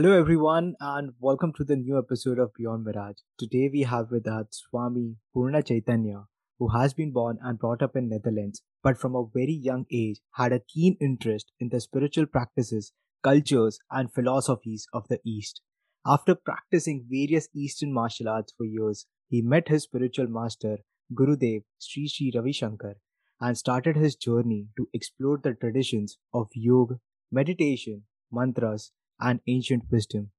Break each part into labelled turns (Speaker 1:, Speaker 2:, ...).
Speaker 1: Hello, everyone, and welcome to the new episode of Beyond Mirage. Today, we have with us Swami Purna Chaitanya, who has been born and brought up in Netherlands, but from a very young age had a keen interest in the spiritual practices, cultures, and philosophies of the East. After practicing various Eastern martial arts for years, he met his spiritual master, Gurudev Sri Sri Ravi Shankar, and started his journey to explore the traditions of yoga, meditation, mantras, and ancient wisdom.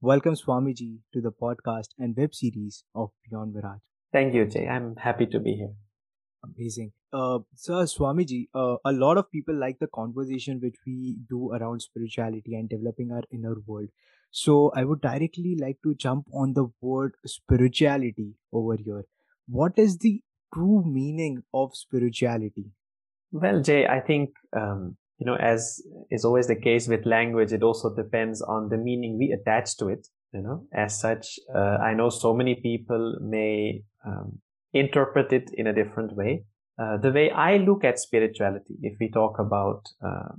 Speaker 1: Welcome Swamiji to the podcast and web series of Beyond Mirage.
Speaker 2: Thank you, Jay. I'm happy to be here.
Speaker 1: Amazing. Uh, so Swamiji, uh, a lot of people like the conversation which we do around spirituality and developing our inner world. So I would directly like to jump on the word spirituality over here. What is the true meaning of spirituality?
Speaker 2: Well, Jay, I think um, you know, as is always the case with language, it also depends on the meaning we attach to it. You know, as such, uh, I know so many people may um, interpret it in a different way. Uh, the way I look at spirituality, if we talk about, uh,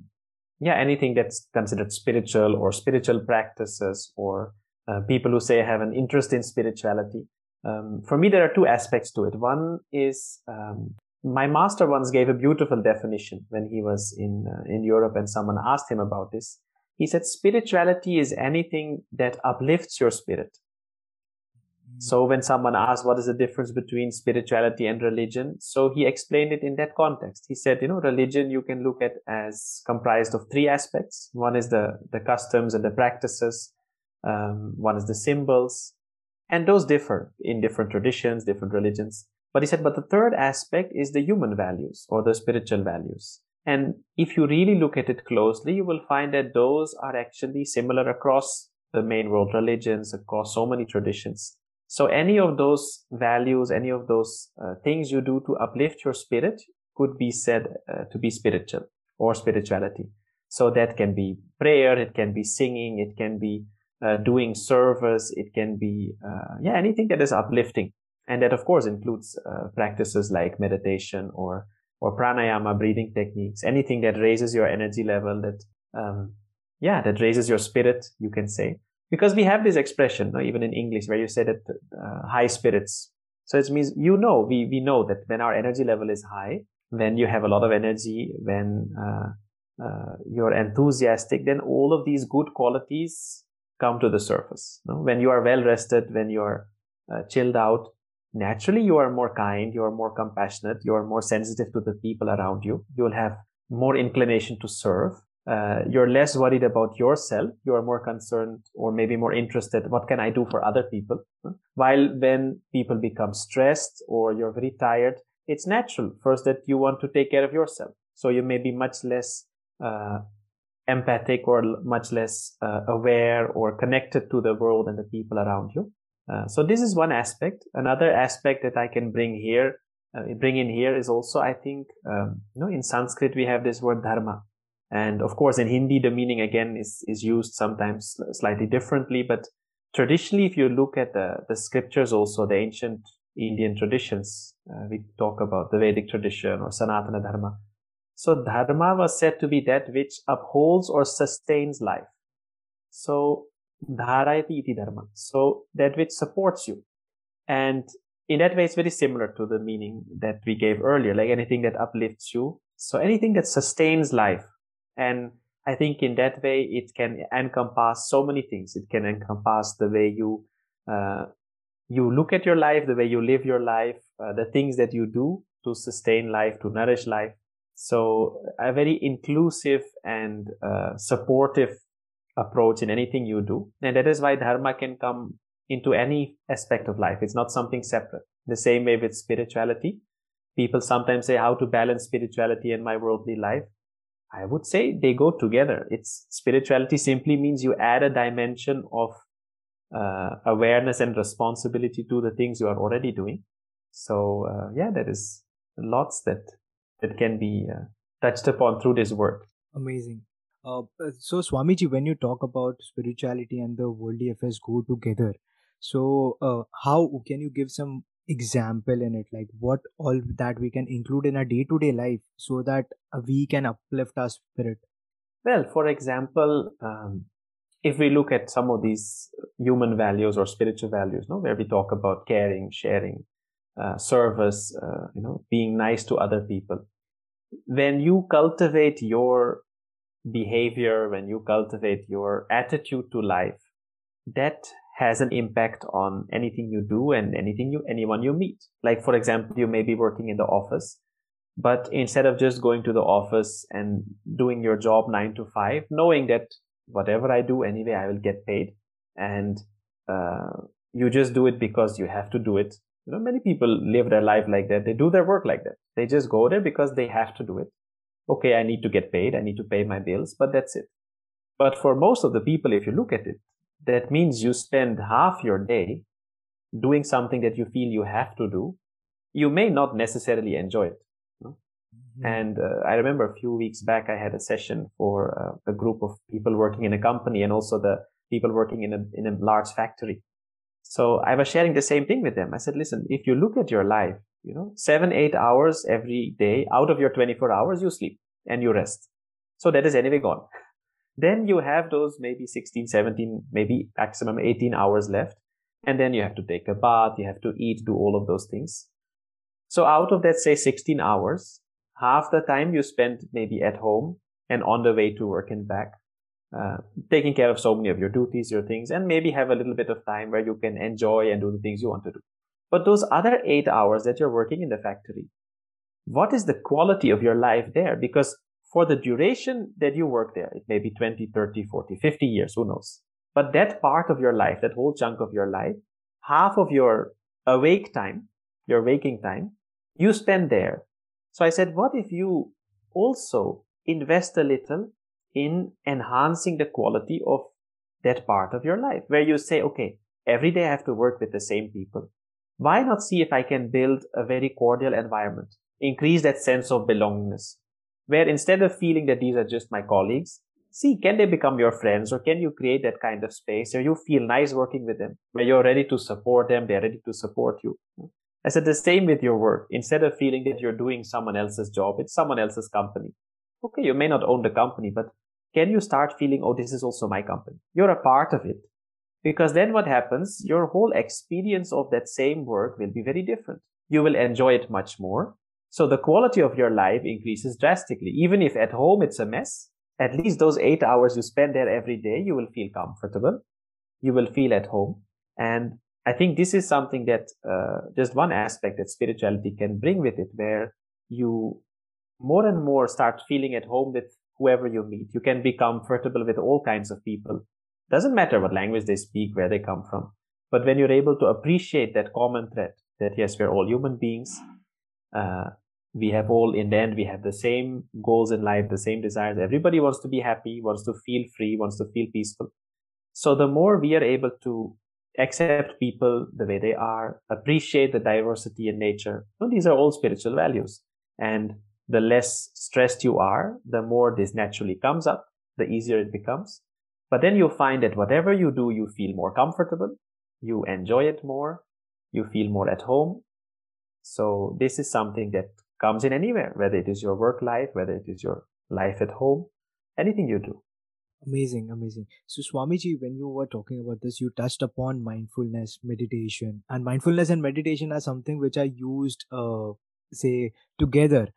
Speaker 2: yeah, anything that's considered spiritual or spiritual practices or uh, people who say have an interest in spirituality, um, for me, there are two aspects to it. One is um, my master once gave a beautiful definition when he was in uh, in Europe and someone asked him about this. He said spirituality is anything that uplifts your spirit. Mm. So when someone asked what is the difference between spirituality and religion, so he explained it in that context. He said, you know, religion you can look at as comprised of three aspects. One is the the customs and the practices. Um, one is the symbols, and those differ in different traditions, different religions. But he said, but the third aspect is the human values or the spiritual values. And if you really look at it closely, you will find that those are actually similar across the main world religions, across so many traditions. So any of those values, any of those uh, things you do to uplift your spirit could be said uh, to be spiritual or spirituality. So that can be prayer, it can be singing, it can be uh, doing service, it can be, uh, yeah, anything that is uplifting and that of course includes uh, practices like meditation or or pranayama breathing techniques anything that raises your energy level that um, yeah that raises your spirit you can say because we have this expression even in english where you say that uh, high spirits so it means you know we we know that when our energy level is high when you have a lot of energy when uh, uh, you're enthusiastic then all of these good qualities come to the surface no? when you are well rested when you're uh, chilled out naturally you are more kind, you are more compassionate, you are more sensitive to the people around you. You will have more inclination to serve. Uh, you're less worried about yourself. You are more concerned or maybe more interested. What can I do for other people? While when people become stressed or you're very tired, it's natural first that you want to take care of yourself. So you may be much less, uh, empathic or much less uh, aware or connected to the world and the people around you. Uh, so this is one aspect. Another aspect that I can bring here, uh, bring in here is also, I think, um, you know, in Sanskrit we have this word dharma, and of course in Hindi the meaning again is is used sometimes slightly differently. But traditionally, if you look at the the scriptures, also the ancient Indian traditions, uh, we talk about the Vedic tradition or Sanatana Dharma. So dharma was said to be that which upholds or sustains life. So dharayati iti dharma. So that which supports you. And in that way, it's very similar to the meaning that we gave earlier, like anything that uplifts you. So anything that sustains life. And I think in that way, it can encompass so many things. It can encompass the way you, uh, you look at your life, the way you live your life, uh, the things that you do to sustain life, to nourish life. So a very inclusive and uh, supportive approach in anything you do. And that is why dharma can come into any aspect of life. It's not something separate. The same way with spirituality. People sometimes say how to balance spirituality and my worldly life. I would say they go together. It's spirituality simply means you add a dimension of uh, awareness and responsibility to the things you are already doing. So uh, yeah, there is lots that that can be uh, touched upon through this work.
Speaker 1: Amazing. Uh, uh, so Swamiji, when you talk about spirituality and the worldly affairs go together, so uh, how can you give some example in it, like what all that we can include in our day-to-day life, so that uh, we can uplift our spirit?
Speaker 2: Well, for example, um, if we look at some of these human values or spiritual values, no, where we talk about caring, sharing, uh, service, uh, you know, being nice to other people, when you cultivate your behavior, when you cultivate your attitude to life, that has an impact on anything you do and anything you, anyone you meet. Like, for example, you may be working in the office, but instead of just going to the office and doing your job nine to five, knowing that whatever I do anyway, I will get paid and, uh, you just do it because you have to do it. You know, many people live their life like that. They do their work like that. They just go there because they have to do it. Okay, I need to get paid. I need to pay my bills, but that's it. But for most of the people, if you look at it, that means you spend half your day doing something that you feel you have to do. You may not necessarily enjoy it. Mm-hmm. And uh, I remember a few weeks back, I had a session for uh, a group of people working in a company and also the people working in a, in a large factory. So I was sharing the same thing with them. I said, listen, if you look at your life, you know, seven, eight hours every day out of your 24 hours, you sleep and you rest. So that is anyway gone. Then you have those maybe 16, 17, maybe maximum 18 hours left. And then you have to take a bath, you have to eat, do all of those things. So out of that, say 16 hours, half the time you spend maybe at home and on the way to work and back, uh, taking care of so many of your duties, your things, and maybe have a little bit of time where you can enjoy and do the things you want to do. But those other eight hours that you're working in the factory, what is the quality of your life there? Because for the duration that you work there, it may be 20, 30, 40, 50 years, who knows? But that part of your life, that whole chunk of your life, half of your awake time, your waking time, you spend there. So I said, what if you also invest a little in enhancing the quality of that part of your life where you say, okay, every day I have to work with the same people. Why not see if I can build a very cordial environment, increase that sense of belongingness, where instead of feeling that these are just my colleagues, see, can they become your friends or can you create that kind of space where you feel nice working with them, where you're ready to support them, they're ready to support you. I said the same with your work. Instead of feeling that you're doing someone else's job, it's someone else's company. Okay, you may not own the company, but can you start feeling, oh, this is also my company? You're a part of it. Because then what happens? Your whole experience of that same work will be very different. You will enjoy it much more. So the quality of your life increases drastically. Even if at home it's a mess, at least those eight hours you spend there every day, you will feel comfortable. You will feel at home. And I think this is something that, uh, just one aspect that spirituality can bring with it, where you more and more start feeling at home with whoever you meet. You can be comfortable with all kinds of people. Doesn't matter what language they speak, where they come from. But when you're able to appreciate that common thread, that yes, we're all human beings, uh, we have all in the end we have the same goals in life the same desires. Everybody wants to be happy wants to feel free wants to feel peaceful. So the more we are able to accept people the way they are appreciate the diversity in nature these are all spiritual values. And the less stressed you are the more this naturally comes up the easier it becomes but then you find that whatever you do you feel more comfortable you enjoy it more you feel more at home so this is something that comes in anywhere, whether it is your work life, whether it is your life at home, anything you do.
Speaker 1: Amazing, amazing. So, Swamiji, when you were talking about this, you touched upon mindfulness, meditation, and mindfulness and meditation are something which are used, uh, say, together.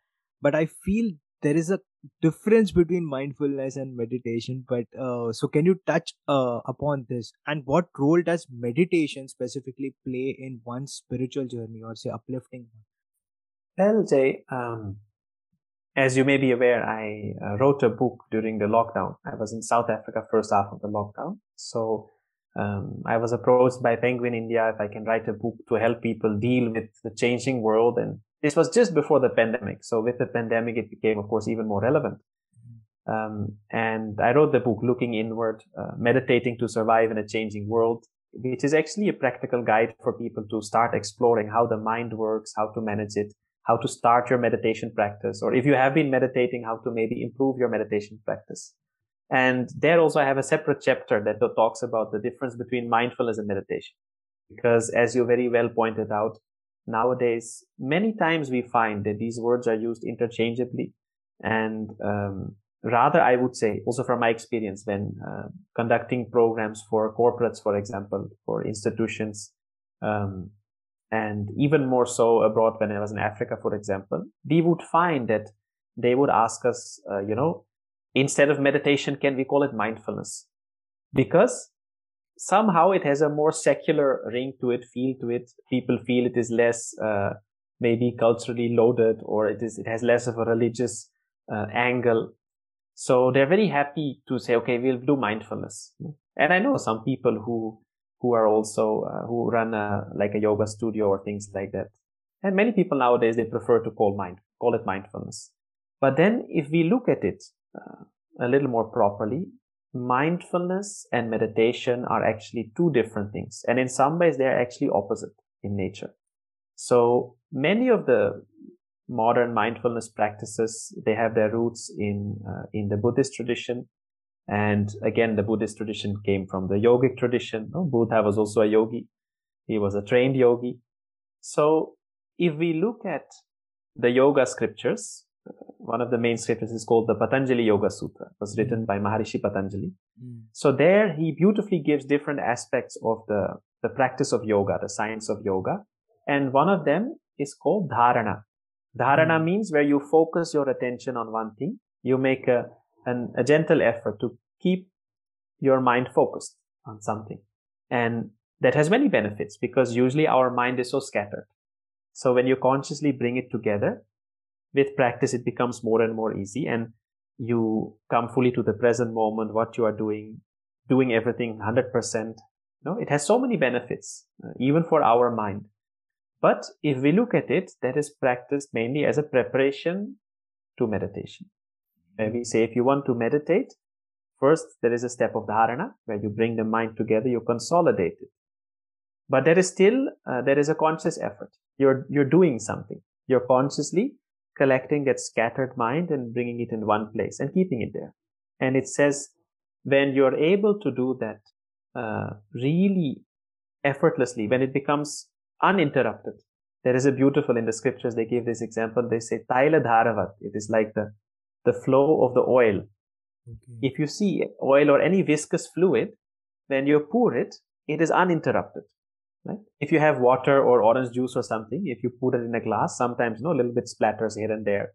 Speaker 1: But I feel there is a difference between mindfulness and meditation. But uh, so, can you touch uh, upon this? And what role does meditation specifically play in one's spiritual journey, or say, uplifting?
Speaker 2: Well, Jay, um, as you may be aware, I uh, wrote a book during the lockdown. I was in South Africa first half of the lockdown. So um, I was approached by Penguin India if I can write a book to help people deal with the changing world. And this was just before the pandemic. So with the pandemic, it became, of course, even more relevant. Um, and I wrote the book Looking Inward, uh, Meditating to Survive in a Changing World, which is actually a practical guide for people to start exploring how the mind works, how to manage it, how to start your meditation practice, or if you have been meditating, how to maybe improve your meditation practice. And there also I have a separate chapter that talks about the difference between mindfulness and meditation. Because as you very well pointed out, nowadays, many times we find that these words are used interchangeably. And um, rather, I would say, also from my experience when uh, conducting programs for corporates, for example, for institutions, um, and even more so abroad when I was in Africa, for example, we would find that they would ask us, uh, you know, instead of meditation, can we call it mindfulness? Because somehow it has a more secular ring to it, feel to it. People feel it is less, uh, maybe culturally loaded or it is, it has less of a religious uh, angle. So they're very happy to say, okay, we'll do mindfulness. And I know some people who, who are also, uh, who run a, like a yoga studio or things like that. And many people nowadays, they prefer to call mind, call it mindfulness. But then if we look at it uh, a little more properly, mindfulness and meditation are actually two different things. And in some ways, they're actually opposite in nature. So many of the modern mindfulness practices, they have their roots in, uh, in the Buddhist tradition. And again, the Buddhist tradition came from the yogic tradition. Oh, Buddha was also a yogi. He was a trained yogi. So if we look at the yoga scriptures, one of the main scriptures is called the Patanjali Yoga Sutra. It was written by Maharishi Patanjali. Mm. So there he beautifully gives different aspects of the, the practice of yoga, the science of yoga. And one of them is called dharana. Dharana mm. means where you focus your attention on one thing. You make a, an, a gentle effort to keep your mind focused on something. And that has many benefits because usually our mind is so scattered. So when you consciously bring it together, with practice, it becomes more and more easy and you come fully to the present moment, what you are doing, doing everything 100%. No, it has so many benefits, uh, even for our mind. But if we look at it, that is practiced mainly as a preparation to meditation. And we say if you want to meditate, first there is a step of dharana where you bring the mind together, you consolidate it. But there is still, uh, there is a conscious effort. You're, you're doing something. You're consciously collecting that scattered mind and bringing it in one place and keeping it there. And it says, when you're able to do that uh, really effortlessly, when it becomes uninterrupted, there is a beautiful in the scriptures. They give this example. They say taila dharavat. It is like the the flow of the oil. Okay. If you see oil or any viscous fluid, when you pour it, it is uninterrupted. Right? If you have water or orange juice or something, if you put it in a glass, sometimes you know, a little bit splatters here and there.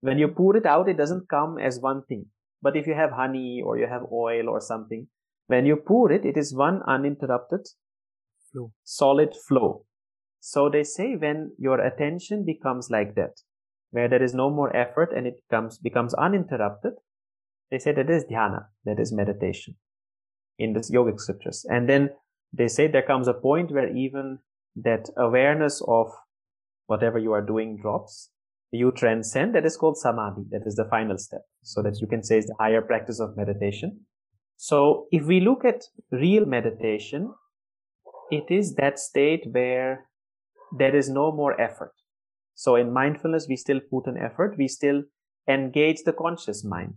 Speaker 2: When you pour it out, it doesn't come as one thing. But if you have honey or you have oil or something, when you pour it, it is one uninterrupted flow, solid flow. So they say when your attention becomes like that, where there is no more effort and it comes, becomes uninterrupted, they say that is dhyana, that is meditation in the yogic scriptures. And then they say there comes a point where even that awareness of whatever you are doing drops. You transcend. That is called samadhi. That is the final step. So that you can say is the higher practice of meditation. So if we look at real meditation, it is that state where there is no more effort. So in mindfulness, we still put an effort. We still engage the conscious mind.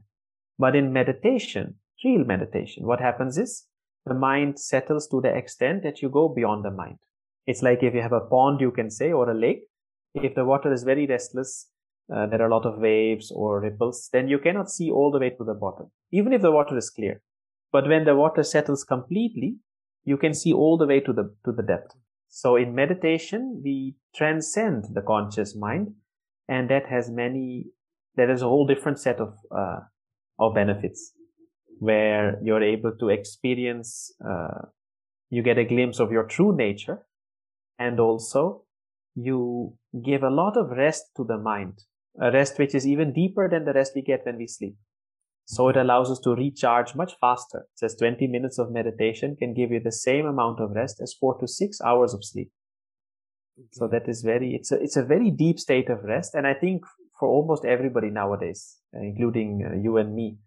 Speaker 2: But in meditation, real meditation, what happens is the mind settles to the extent that you go beyond the mind. It's like if you have a pond, you can say, or a lake. If the water is very restless, uh, there are a lot of waves or ripples, then you cannot see all the way to the bottom, even if the water is clear. But when the water settles completely, you can see all the way to the, to the depth. So in meditation, we transcend the conscious mind and that has many, there is a whole different set of, uh, of benefits where you're able to experience, uh, you get a glimpse of your true nature. And also you give a lot of rest to the mind, a rest which is even deeper than the rest we get when we sleep. So it allows us to recharge much faster. It says 20 minutes of meditation can give you the same amount of rest as four to six hours of sleep. Okay. So that is very, it's a, it's a very deep state of rest. And I think for almost everybody nowadays, including uh, you and me,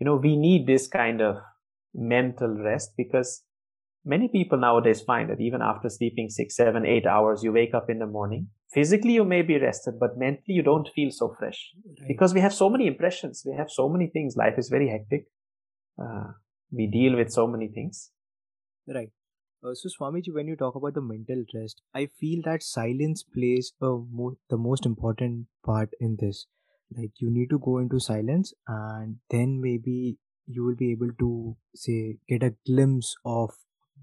Speaker 2: you know, we need this kind of mental rest because many people nowadays find that even after sleeping six, seven, eight hours, you wake up in the morning. Physically, you may be rested, but mentally, you don't feel so fresh right. because we have so many impressions. We have so many things. Life is very hectic. Uh, we deal with so many things.
Speaker 1: Right. Uh, so, Swamiji, when you talk about the mental rest, I feel that silence plays a mo- the most important part in this like you need to go into silence and then maybe you will be able to say get a glimpse of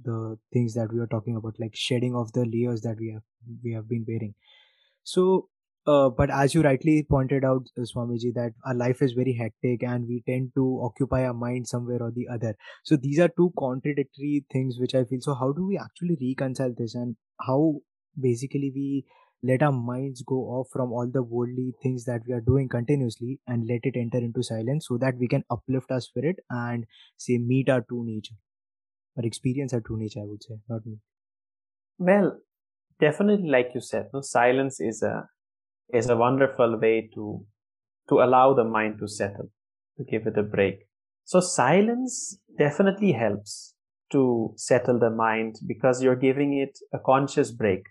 Speaker 1: the things that we are talking about like shedding of the layers that we have we have been wearing. So uh, but as you rightly pointed out uh, swamiji that our life is very hectic and we tend to occupy our mind somewhere or the other. So these are two contradictory things which i feel. So how do we actually reconcile this and how basically we let our minds go off from all the worldly things that we are doing continuously and let it enter into silence so that we can uplift our spirit and say meet our true nature or experience our true nature i would say not me.
Speaker 2: Well definitely like you said no silence is a is a wonderful way to to allow the mind to settle to give it a break. So silence definitely helps to settle the mind because you're giving it a conscious break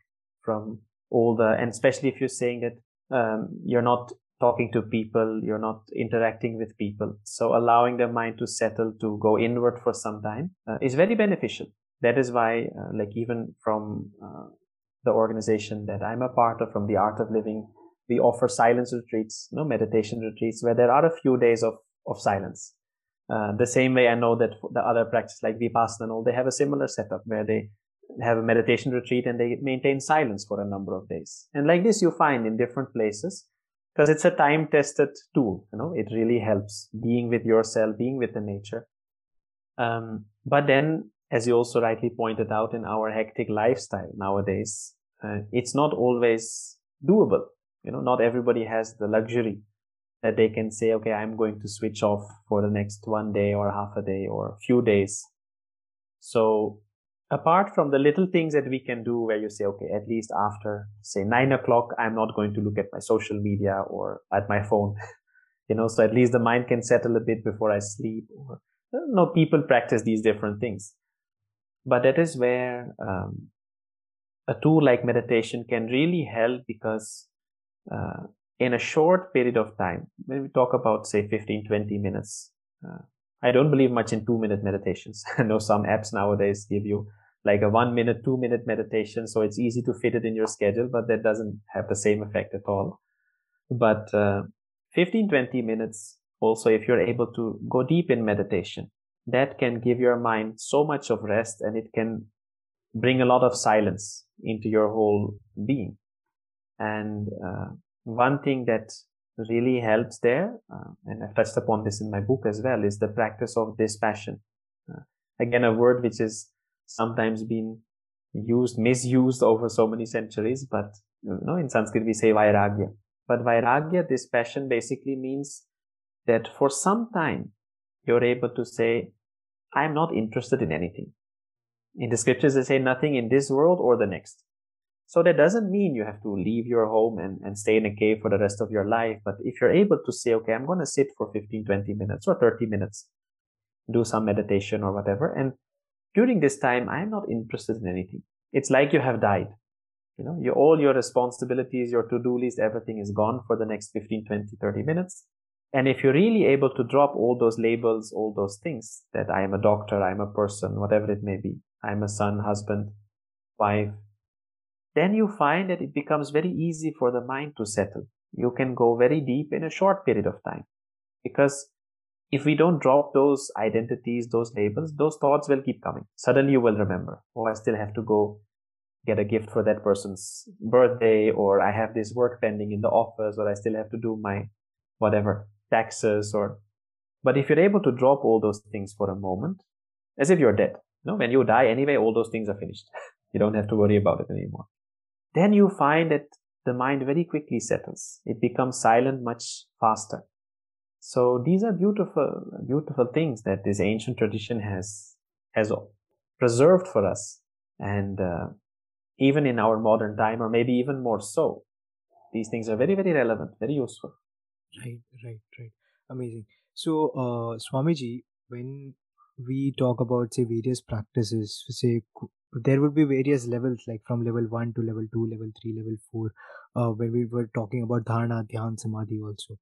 Speaker 2: from all the and especially if you're saying that um, you're not talking to people you're not interacting with people. So allowing the mind to settle to go inward for some time uh, is very beneficial. That is why uh, like even from uh, the organization that i'm a part of from the art of living we offer silence retreats no meditation retreats where there are a few days of of silence. Uh, the same way i know that the other practices like vipassana and all they have a similar setup where they have a meditation retreat and they maintain silence for a number of days. And like this, you find in different places because it's a time tested tool. You know, it really helps being with yourself, being with the nature. Um, but then, as you also rightly pointed out in our hectic lifestyle nowadays, uh, it's not always doable. You know, not everybody has the luxury that they can say, okay, I'm going to switch off for the next one day or half a day or a few days. So apart from the little things that we can do where you say, okay, at least after say nine o'clock, I'm not going to look at my social media or at my phone, you know, so at least the mind can settle a bit before I sleep. Or, no, people practice these different things, but that is where um, a tool like meditation can really help because uh, in a short period of time, when we talk about say 15, 20 minutes, uh, I don't believe much in two minute meditations. I know some apps nowadays give you like a one minute, two minute meditation. So it's easy to fit it in your schedule, but that doesn't have the same effect at all. But uh, 15, 20 minutes also, if you're able to go deep in meditation, that can give your mind so much of rest and it can bring a lot of silence into your whole being. And uh, one thing that really helps there, uh, and I've touched upon this in my book as well, is the practice of dispassion. Uh, again, a word which is sometimes been used, misused over so many centuries, but you know, in Sanskrit we say vairagya. But vairagya, dispassion basically means that for some time you're able to say, I'm not interested in anything. In the scriptures, they say nothing in this world or the next. So that doesn't mean you have to leave your home and, and stay in a cave for the rest of your life. But if you're able to say, okay, I'm going to sit for 15, 20 minutes or 30 minutes, do some meditation or whatever. And during this time, I'm not interested in anything. It's like you have died. You know, your, all your responsibilities, your to-do list, everything is gone for the next 15, 20, 30 minutes. And if you're really able to drop all those labels, all those things that I am a doctor, I'm a person, whatever it may be, I'm a son, husband, wife, then you find that it becomes very easy for the mind to settle. You can go very deep in a short period of time. Because if we don't drop those identities, those labels, those thoughts will keep coming. Suddenly you will remember, oh, I still have to go get a gift for that person's birthday, or I have this work pending in the office, or I still have to do my whatever taxes or, but if you're able to drop all those things for a moment, as if you're dead, you know, when you die anyway, all those things are finished. you don't have to worry about it anymore then you find that the mind very quickly settles. It becomes silent much faster. So these are beautiful, beautiful things that this ancient tradition has, has preserved for us. And, uh, even in our modern time, or maybe even more so, these things are very, very relevant, very useful.
Speaker 1: Right, right, right. Amazing. So, uh, Swamiji, when we talk about say various practices, say there would be various levels like from level 1 to level 2 level 3 level 4 uh, when we were talking about dharana dhyan samadhi also.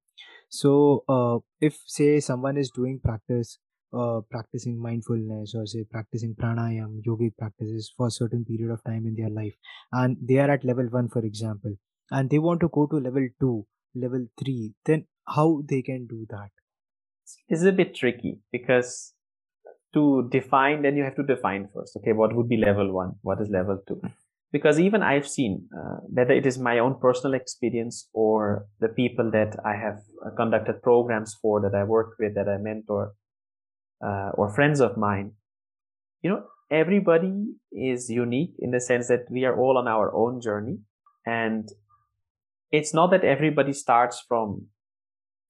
Speaker 1: So uh, if say someone is doing practice uh, practicing mindfulness or say practicing pranayam yogic practices for a certain period of time in their life and they are at level 1 for example and they want to go to level 2 level 3 then how they can do that?
Speaker 2: It's a bit tricky because to define then you have to define first okay what would be level 1 what is level 2 because even i've seen uh, whether it is my own personal experience or the people that i have uh, conducted programs for that i work with that i mentor uh, or friends of mine you know everybody is unique in the sense that we are all on our own journey. And it's not that everybody starts from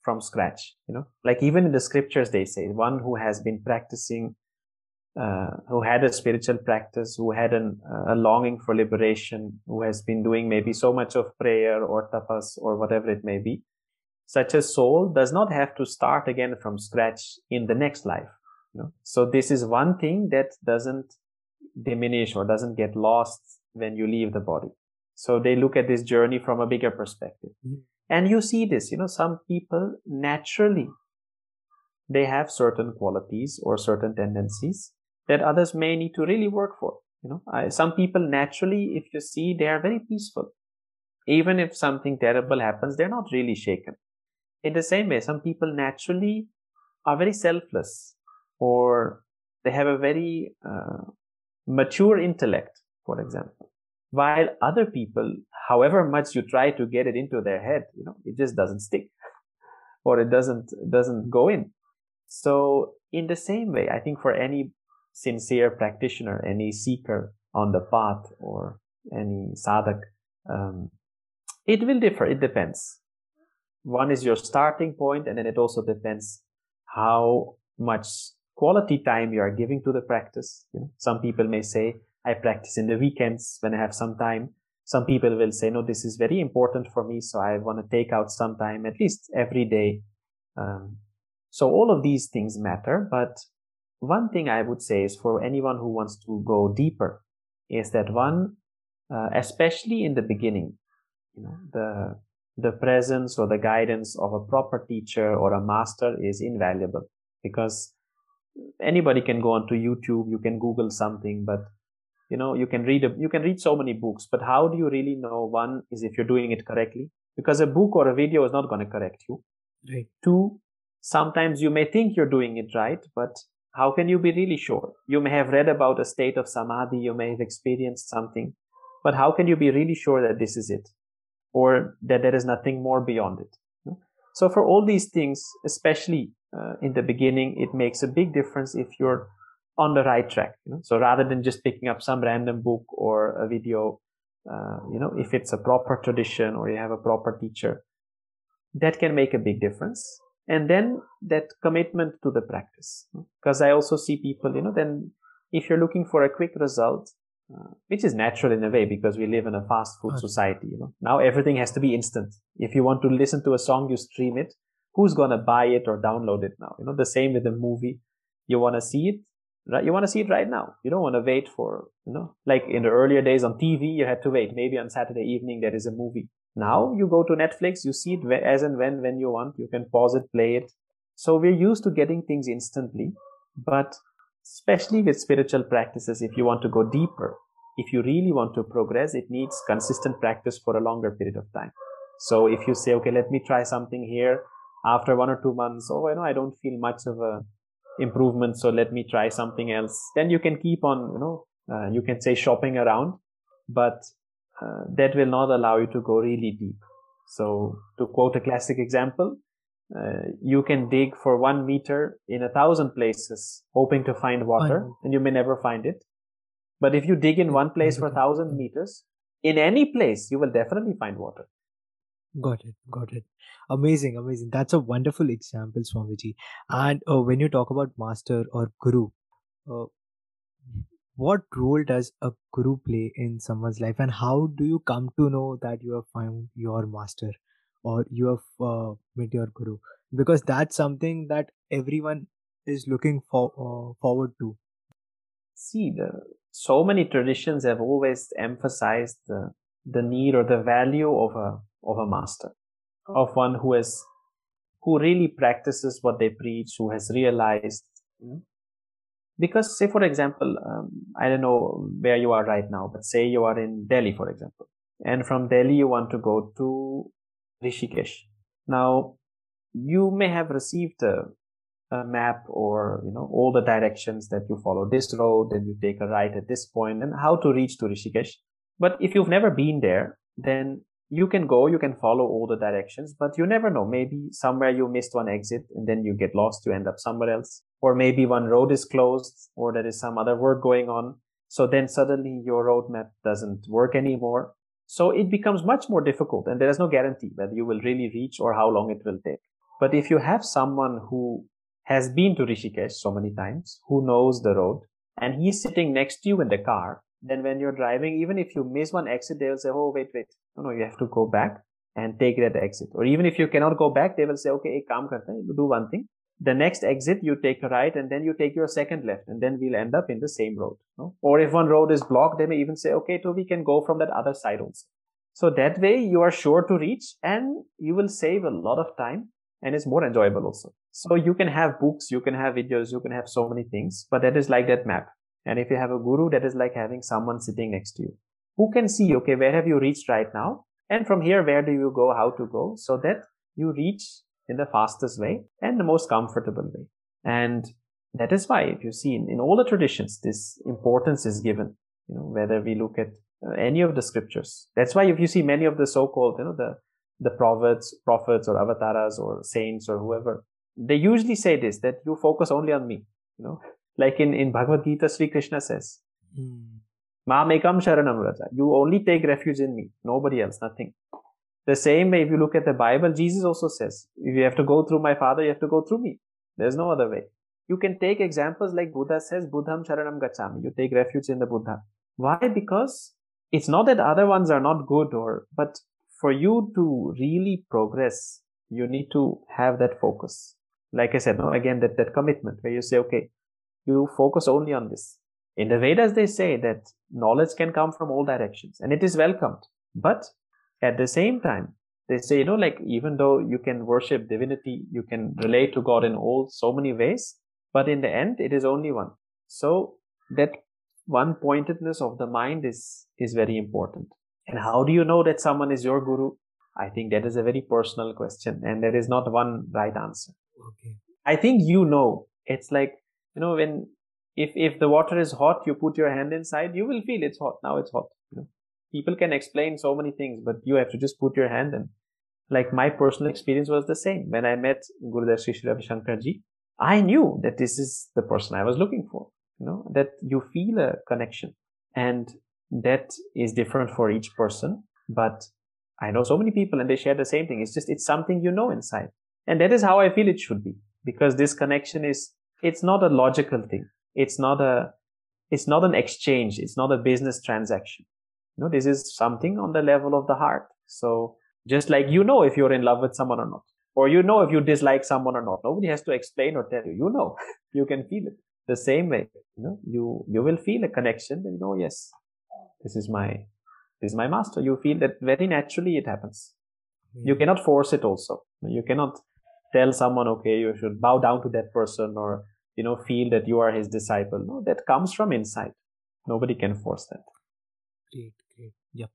Speaker 2: from scratch you know like even in the scriptures they say one who has been practicing uh, who had a spiritual practice who had an, a longing for liberation who has been doing maybe so much of prayer or tapas or whatever it may be such a soul does not have to start again from scratch in the next life you know? so this is one thing that doesn't diminish or doesn't get lost when you leave the body so they look at this journey from a bigger perspective. Mm-hmm. And you see this, you know, some people naturally, they have certain qualities or certain tendencies that others may need to really work for. You know, I, some people naturally, if you see, they are very peaceful. Even if something terrible happens, they're not really shaken. In the same way, some people naturally are very selfless or they have a very uh, mature intellect, for example while other people however much you try to get it into their head you know it just doesn't stick or it doesn't doesn't go in. So in the same way i think for any sincere practitioner any seeker on the path or any sadhak um, it will differ. It depends. One is your starting point and then it also depends how much quality time you are giving to the practice. You know, some people may say I practice in the weekends when I have some time. Some people will say, no, this is very important for me. So I want to take out some time at least every day. Um, so all of these things matter. But one thing I would say is for anyone who wants to go deeper is that one, uh, especially in the beginning, you know, the, the presence or the guidance of a proper teacher or a master is invaluable because anybody can go onto YouTube, you can Google something, but you know you can read a, you can read so many books but how do you really know one is if you're doing it correctly? Because a book or a video is not going to correct you.
Speaker 1: Right.
Speaker 2: Two sometimes you may think you're doing it right but how can you be really sure? You may have read about a state of samadhi you may have experienced something but how can you be really sure that this is it? Or that there is nothing more beyond it? So for all these things especially uh, in the beginning it makes a big difference if you're on the right track. You know? So rather than just picking up some random book or a video, uh, you know, if it's a proper tradition or you have a proper teacher, that can make a big difference. And then that commitment to the practice. Because I also see people, you know, then if you're looking for a quick result, uh, which is natural in a way because we live in a fast food society, you know, now everything has to be instant. If you want to listen to a song, you stream it. Who's going to buy it or download it now? You know, the same with a movie. You want to see it, right? You want to see it right now. You don't want to wait for, you know, like in the earlier days on TV, you had to wait. Maybe on Saturday evening, there is a movie. Now you go to Netflix, you see it as and when, when you want. You can pause it, play it. So we're used to getting things instantly, but especially with spiritual practices, if you want to go deeper, if you really want to progress, it needs consistent practice for a longer period of time. So if you say, okay, let me try something here after one or two months, oh, you know, I don't feel much of a improvement so let me try something else. Then you can keep on you know uh, you can say shopping around but uh, that will not allow you to go really deep. So to quote a classic example uh, you can dig for one meter in a thousand places hoping to find water and you may never find it. But if you dig in one place for a thousand meters in any place you will definitely find water
Speaker 1: got it got it Amazing, amazing. That's a wonderful example, Swamiji. And uh, when you talk about master or guru, uh, what role does a guru play in someone's life, and how do you come to know that you have found your master or you have uh, met your guru? Because that's something that everyone is looking for uh, forward to.
Speaker 2: See, the, so many traditions have always emphasized the the need or the value of a of a master of one who has who really practices what they preach who has realized you know? because say for example um, i don't know where you are right now but say you are in delhi for example and from delhi you want to go to rishikesh Now, you may have received a, a map or, you know, all the directions that you follow this road and you take a right at this point and how to reach to Rishikesh. But if you've never been there, then you can go, you can follow all the directions, but you never know. Maybe somewhere you missed one exit and then you get lost, you end up somewhere else. Or maybe one road is closed or there is some other work going on. So then suddenly your roadmap doesn't work anymore. So it becomes much more difficult and there is no guarantee whether you will really reach or how long it will take. But if you have someone who has been to Rishikesh so many times, who knows the road, and he's sitting next to you in the car, then when you're driving, even if you miss one exit, they will say, Oh, wait, wait. No, no, you have to go back and take that exit. Or even if you cannot go back, they will say, okay, you do one thing. The next exit, you take a right and then you take your second left and then we'll end up in the same road. No? Or if one road is blocked, they may even say, okay, so we can go from that other side also. So that way you are sure to reach and you will save a lot of time and it's more enjoyable also. So you can have books, you can have videos, you can have so many things, but that is like that map. And if you have a guru, that is like having someone sitting next to you who can see, okay, where have you reached right now? And from here, where do you go, how to go so that you reach in the fastest way and the most comfortable way. And that is why, if you see in, in all the traditions, this importance is given, you know, whether we look at uh, any of the scriptures. That's why if you see many of the so-called, you know, the, the prophets, prophets or avatars or saints or whoever, they usually say this, that you focus only on me, you know, like in, in Bhagavad Gita, Sri Krishna says, mm. Mamekam Sharanam Vraja. You only take refuge in me, nobody else, nothing. The same way, if you look at the Bible, Jesus also says, if you have to go through my Father, you have to go through me. There's no other way. You can take examples like Buddha says, Buddham Sharanam Gachami. You take refuge in the Buddha. Why? Because it's not that other ones are not good or, but for you to really progress, you need to have that focus. Like I said, no, again, that, that commitment where you say, okay, you focus only on this. In the Vedas, they say that knowledge can come from all directions and it is welcomed. But at the same time, they say, you know, like even though you can worship divinity, you can relate to God in all so many ways, but in the end, it is only one. So that one pointedness of the mind is, is very important. And how do you know that someone is your guru? I think that is a very personal question and there is not one right answer. Okay. I think you know. It's like, you know, when if if the water is hot you put your hand inside you will feel it's hot. Now it's hot you know? people can explain so many things but you have to just put your hand in like my personal experience was the same. When i met gurudev sri Ravi i knew that this is the person i was looking for you know that you feel a connection. And that is different for each person but i know so many people and they share the same thing. It's just it's something you know inside. And that is how i feel it should be because this connection is it's not a logical thing. It's not a it's not an exchange. It's not a business transaction. You know this is something on the level of the heart. So just like you know if you're in love with someone or not or you know if you dislike someone or not. Nobody has to explain or tell you. You know. You can feel it the same way. You know you you will feel a connection and you know yes this is my this is my master. You feel that very naturally it happens. You cannot force it also. You cannot tell someone okay you should bow down to that person or you know feel that you are his disciple. No that comes from inside. Nobody can force that.
Speaker 1: Great great. Yep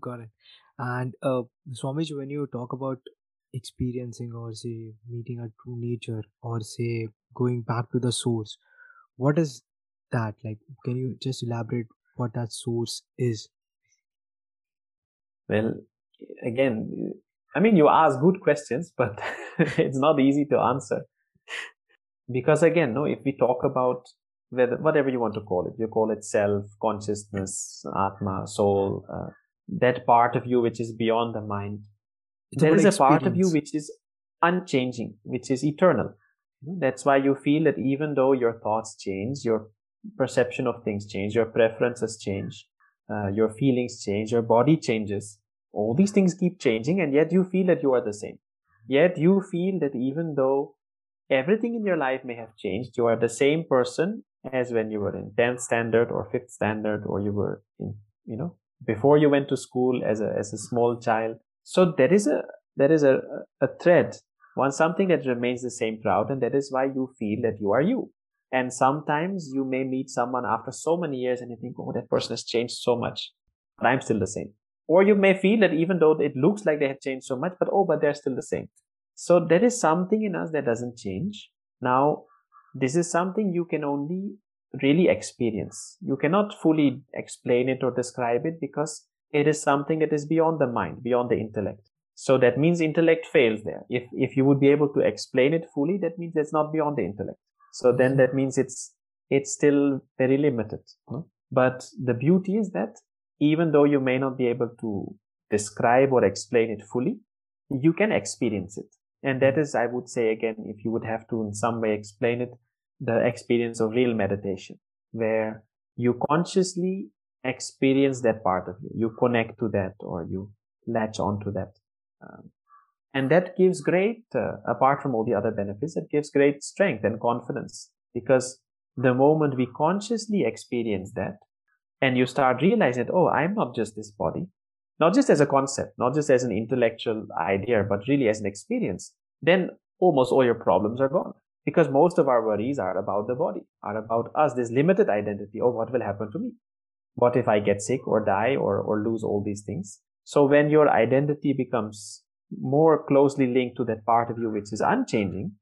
Speaker 1: got it. And uh swamiji when you talk about experiencing or say meeting a true nature or say going back to the source what is that? Like can you just elaborate what that source is?
Speaker 2: Well again i mean you ask good questions but it's not easy to answer. Because again no if we talk about whether, whatever you want to call it you call it self consciousness atma soul uh, that part of you which is beyond the mind it's there is a part of you which is unchanging which is eternal. That's why you feel that even though your thoughts change your perception of things change your preferences change uh, your feelings change your body changes all these things keep changing and yet you feel that you are the same yet you feel that even though everything in your life may have changed. You are the same person as when you were in 10th standard or 5th standard or you were in, you know, before you went to school as a, as a small child. So there is a, there is a, a thread, one something that remains the same throughout. And that is why you feel that you are you. And sometimes you may meet someone after so many years and you think, oh, that person has changed so much, but I'm still the same. Or you may feel that even though it looks like they have changed so much, but oh, but they're still the same. So there is something in us that doesn't change. Now, this is something you can only really experience. You cannot fully explain it or describe it because it is something that is beyond the mind, beyond the intellect. So that means intellect fails there. If, if you would be able to explain it fully, that means it's not beyond the intellect. So then that means it's, it's still very limited. No? But the beauty is that even though you may not be able to describe or explain it fully, you can experience it. And that is, I would say again, if you would have to in some way explain it, the experience of real meditation, where you consciously experience that part of you. You connect to that or you latch onto that. Um, and that gives great, uh, apart from all the other benefits, it gives great strength and confidence because the moment we consciously experience that and you start realizing that, oh, I'm not just this body, not just as a concept, not just as an intellectual idea, but really as an experience, then almost all your problems are gone. Because most of our worries are about the body, are about us, this limited identity. Oh, what will happen to me? What if I get sick or die or, or lose all these things? So when your identity becomes more closely linked to that part of you which is unchanging,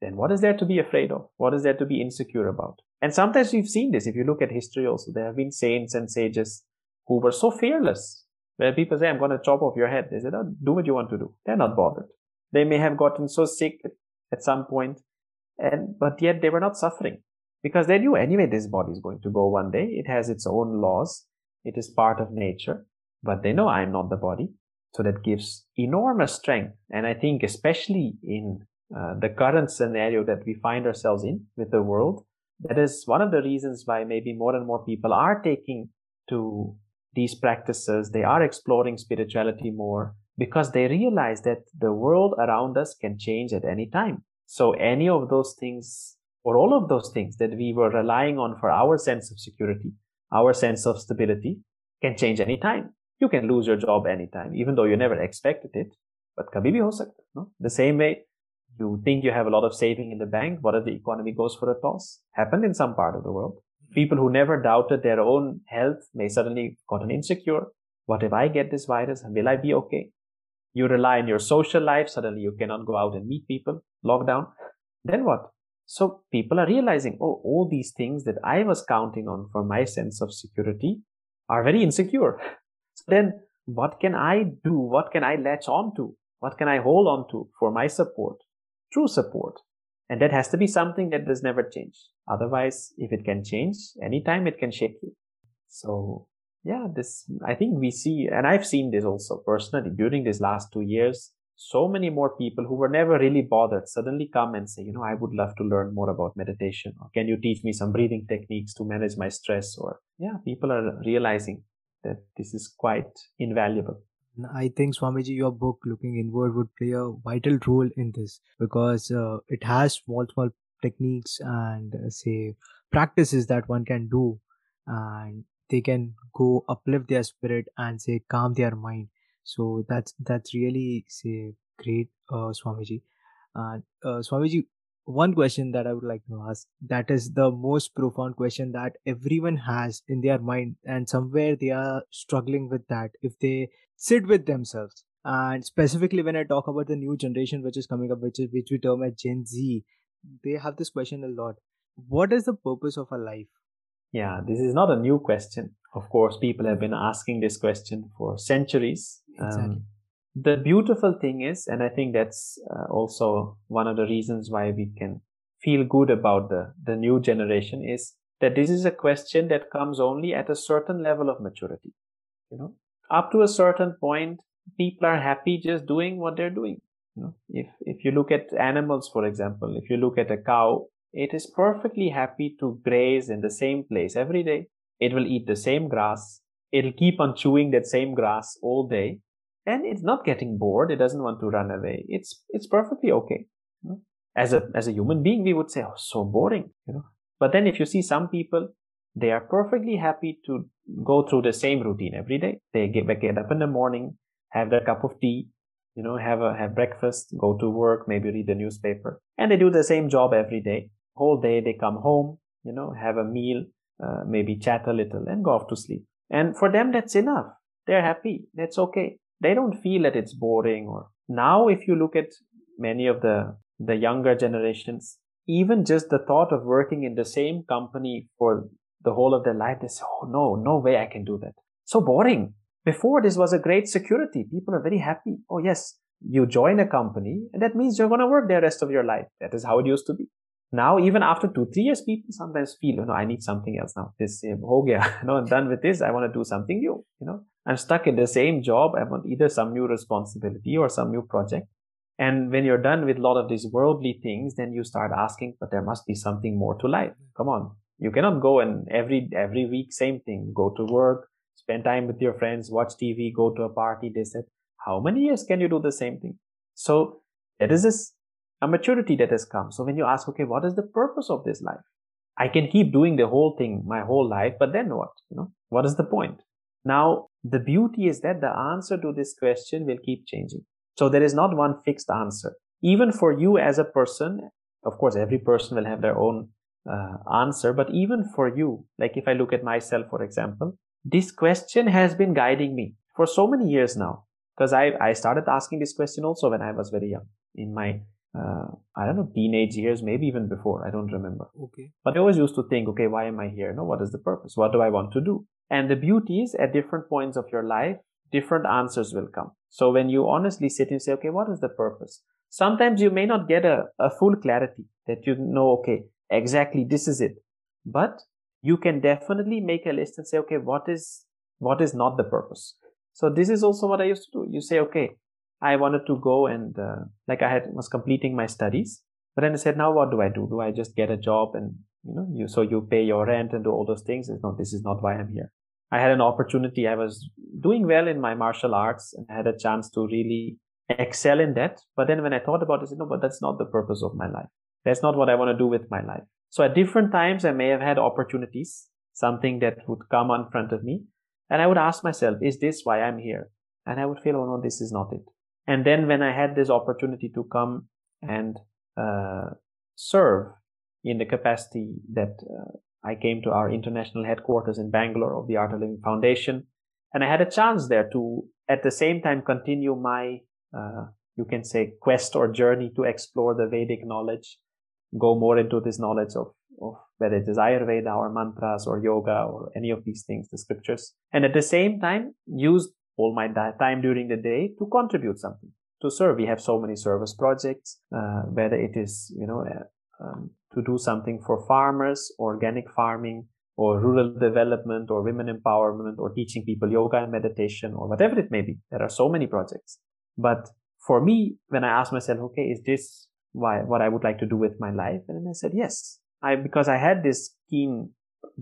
Speaker 2: then what is there to be afraid of? What is there to be insecure about? And sometimes we've seen this. If you look at history also, there have been saints and sages who were so fearless where people say, I'm going to chop off your head. They said, oh, do what you want to do. They're not bothered. They may have gotten so sick at some point and, but yet they were not suffering because they knew anyway this body is going to go one day. It has its own laws. It is part of nature, but they know I'm not the body. So that gives enormous strength. And I think especially in uh, the current scenario that we find ourselves in with the world, that is one of the reasons why maybe more and more people are taking to these practices. They are exploring spirituality more because they realize that the world around us can change at any time. So any of those things or all of those things that we were relying on for our sense of security, our sense of stability can change anytime. You can lose your job anytime, even though you never expected it. But kabhi bhi ho sakta, no? The same way you think you have a lot of saving in the bank. What if the economy goes for a toss? Happened in some part of the world. Mm-hmm. People who never doubted their own health may suddenly gotten insecure. What if I get this virus? Will I be okay? You rely on your social life. Suddenly you cannot go out and meet people. Lockdown. Then what? So people are realizing, oh, all these things that I was counting on for my sense of security are very insecure. So then what can I do? What can I latch on to? What can I hold on to for my support? True support. And that has to be something that does never change. Otherwise, if it can change, anytime it can shake you. So yeah, this, I think we see, and I've seen this also personally during these last two years. So many more people who were never really bothered suddenly come and say, you know, I would love to learn more about meditation. Or can you teach me some breathing techniques to manage my stress? Or yeah, people are realizing that this is quite invaluable.
Speaker 1: I think Swamiji, your book Looking Inward would play a vital role in this because uh, it has small, small techniques and uh, say practices that one can do, and they can go uplift their spirit and say calm their mind. So that's that's really say great, uh, Swamiji. And uh, Swamiji, one question that I would like to ask that is the most profound question that everyone has in their mind, and somewhere they are struggling with that if they sit with themselves. And specifically, when I talk about the new generation which is coming up, which is which we term as Gen Z, they have this question a lot. What is the purpose of a life?
Speaker 2: Yeah, this is not a new question. Of course, people have been asking this question for centuries.
Speaker 1: Exactly. Um,
Speaker 2: the beautiful thing is, and I think that's uh, also one of the reasons why we can feel good about the, the new generation is that this is a question that comes only at a certain level of maturity. You know, up to a certain point, people are happy just doing what they're doing. You know, if, if you look at animals, for example, if you look at a cow, it is perfectly happy to graze in the same place every day. It will eat the same grass. It'll keep on chewing that same grass all day and it's not getting bored. It doesn't want to run away. It's it's perfectly okay. As a as a human being, we would say, "Oh, so boring," you know. But then, if you see some people, they are perfectly happy to go through the same routine every day. They get get up in the morning, have their cup of tea, you know, have a have breakfast, go to work, maybe read the newspaper, and they do the same job every day. Whole day, they come home, you know, have a meal, uh, maybe chat a little, and go off to sleep. And for them, that's enough. They're happy. That's okay they don't feel that it's boring or now if you look at many of the, the younger generations, even just the thought of working in the same company for the whole of their life, they say, Oh, no, no way I can do that. So boring. Before this was a great security. People are very happy. Oh, yes, you join a company and that means you're going to work the rest of your life. That is how it used to be. Now, even after two, three years, people sometimes feel, you know, I need something else now. This, uh, ho gaya. you know, I'm done with this. I want to do something new. You know, I'm stuck in the same job. I want either some new responsibility or some new project. And when you're done with a lot of these worldly things, then you start asking, but there must be something more to life. Come on. You cannot go and every, every week, same thing. Go to work, spend time with your friends, watch TV, go to a party. They said, how many years can you do the same thing? So it is this a maturity that has come. So when you ask, okay, what is the purpose of this life? I can keep doing the whole thing my whole life, but then what? You know, what is the point? Now, the beauty is that the answer to this question will keep changing. So there is not one fixed answer. Even for you as a person, of course, every person will have their own uh, answer, but even for you, like if I look at myself, for example, this question has been guiding me for so many years now. Because I, I started asking this question also when I was very young in my uh, I don't know, teenage years, maybe even before. I don't remember.
Speaker 1: Okay.
Speaker 2: But I always used to think, okay, why am I here? No, what is the purpose? What do I want to do? And the beauty is at different points of your life, different answers will come. So when you honestly sit and say, okay, what is the purpose? Sometimes you may not get a, a full clarity that you know, okay, exactly this is it. But you can definitely make a list and say, okay, what is, what is not the purpose? So this is also what I used to do. You say, okay, I wanted to go and uh, like I had was completing my studies, but then I said, now what do I do? Do I just get a job and you know you so you pay your rent and do all those things? No, this is not why I'm here. I had an opportunity. I was doing well in my martial arts and had a chance to really excel in that. But then when I thought about it, I said, no, but that's not the purpose of my life. That's not what I want to do with my life. So at different times, I may have had opportunities, something that would come in front of me. And I would ask myself, is this why I'm here? And I would feel, oh no, this is not it. And then when I had this opportunity to come and uh, serve in the capacity that uh, I came to our international headquarters in Bangalore of the Art of Living Foundation, and I had a chance there to, at the same time, continue my, uh, you can say, quest or journey to explore the Vedic knowledge, go more into this knowledge of, of whether it is Ayurveda or mantras or yoga or any of these things, the scriptures, and at the same time use all my time during the day to contribute something to serve. We have so many service projects, uh, whether it is, you know, uh, um, to do something for farmers, organic farming, or rural development, or women empowerment, or teaching people yoga and meditation, or whatever it may be. There are so many projects. But for me, when I asked myself, okay, is this why, what I would like to do with my life? And then I said, yes, I, because I had this keen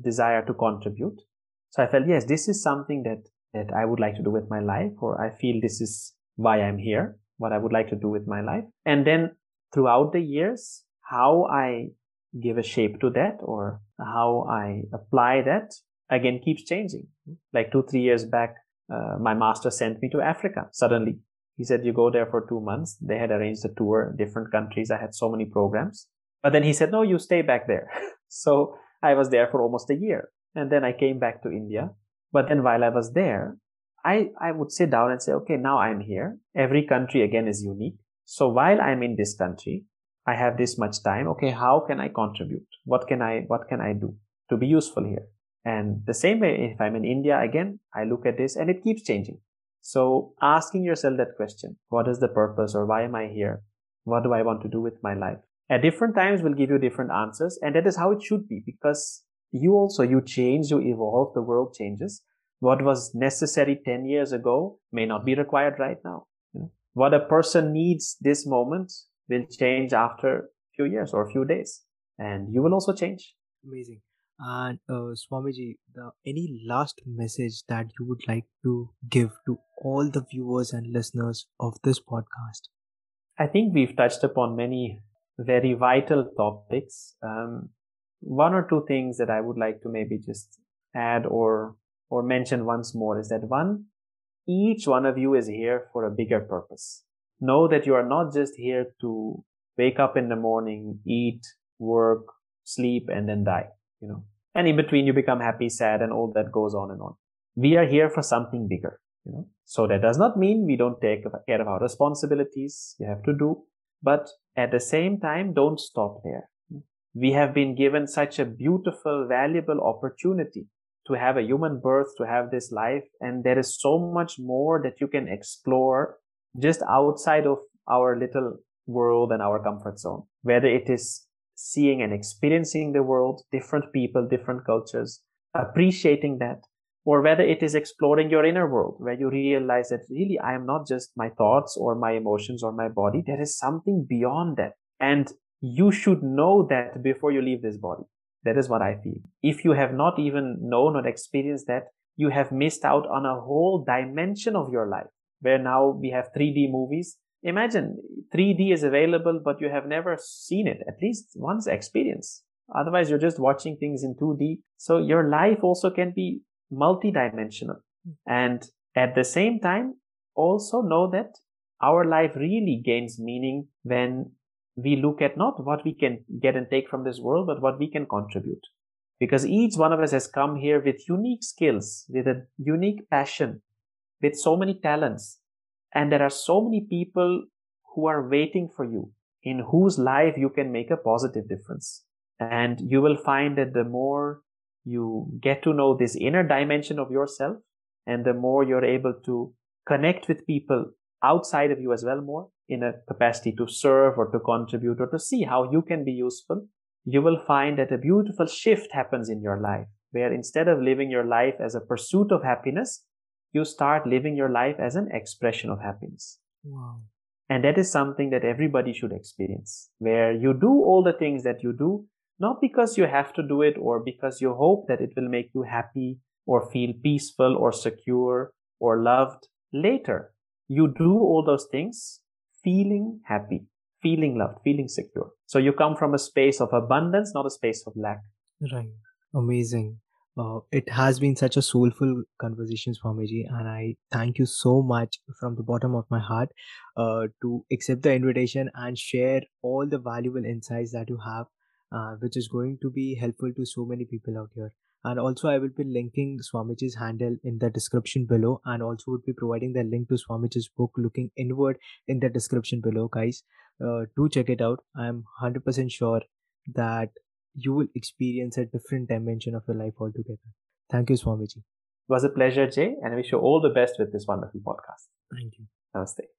Speaker 2: desire to contribute. So I felt, yes, this is something that that I would like to do with my life, or I feel this is why I'm here, what I would like to do with my life. And then throughout the years, how I give a shape to that or how I apply that again keeps changing. Like two, three years back, uh, my master sent me to Africa suddenly. He said, you go there for two months. They had arranged a tour, different countries. I had so many programs. But then he said, no, you stay back there. so I was there for almost a year. And then I came back to India but then while I was there, I, I would sit down and say, okay, now I'm here. Every country again is unique. So while I'm in this country, I have this much time. Okay, how can I contribute? What can I, what can I do to be useful here? And the same way, if I'm in India again, I look at this and it keeps changing. So asking yourself that question, what is the purpose or why am I here? What do I want to do with my life? At different times will give you different answers. And that is how it should be because you also you change you evolve the world changes. What was necessary 10 years ago may not be required right now you know? what a person needs this moment will change after a few years or a few days and you will also change.
Speaker 1: Amazing. And uh, swamiji the, any last message that you would like to give to all the viewers and listeners of this podcast?
Speaker 2: I think we've touched upon many very vital topics. Um, one or two things that I would like to maybe just add or or mention once more is that one, each one of you is here for a bigger purpose. Know that you are not just here to wake up in the morning, eat, work, sleep, and then die, you know. And in between you become happy, sad, and all that goes on and on. We are here for something bigger, you know. So that does not mean we don't take care of our responsibilities. You have to do, But at the same time, don't stop there. We have been given such a beautiful, valuable opportunity to have a human birth, to have this life. And there is so much more that you can explore just outside of our little world and our comfort zone, whether it is seeing and experiencing the world, different people, different cultures, appreciating that, or whether it is exploring your inner world where you realize that really I am not just my thoughts or my emotions or my body. There is something beyond that. And you should know that before you leave this body. That is what I feel. If you have not even known or experienced that, you have missed out on a whole dimension of your life where now we have 3D movies. Imagine 3D is available, but you have never seen it, at least once experience. Otherwise, you're just watching things in 2D. So your life also can be multidimensional. And at the same time, also know that our life really gains meaning when we look at not what we can get and take from this world, but what we can contribute. Because each one of us has come here with unique skills, with a unique passion, with so many talents. And there are so many people who are waiting for you in whose life you can make a positive difference. And you will find that the more you get to know this inner dimension of yourself and the more you're able to connect with people outside of you as well more in a capacity to serve or to contribute or to see how you can be useful, you will find that a beautiful shift happens in your life where instead of living your life as a pursuit of happiness, you start living your life as an expression of happiness.
Speaker 1: Wow.
Speaker 2: And that is something that everybody should experience where you do all the things that you do not because you have to do it or because you hope that it will make you happy or feel peaceful or secure or loved later. You do all those things feeling happy, feeling loved, feeling secure. So you come from a space of abundance, not a space of lack.
Speaker 1: Right. Amazing. Uh, it has been such a soulful conversation, Swamiji, and I thank you so much from the bottom of my heart uh, to accept the invitation and share all the valuable insights that you have uh, which is going to be helpful to so many people out here. And also, I will be linking Swamiji's handle in the description below, and also would be providing the link to Swamiji's book, Looking Inward, in the description below, guys. Uh, do check it out. I'm 100% sure that you will experience a different dimension of your life altogether. Thank you, Swamiji.
Speaker 2: It was a pleasure, Jay, and I wish you all the best with this wonderful podcast.
Speaker 1: Thank you.
Speaker 2: Namaste.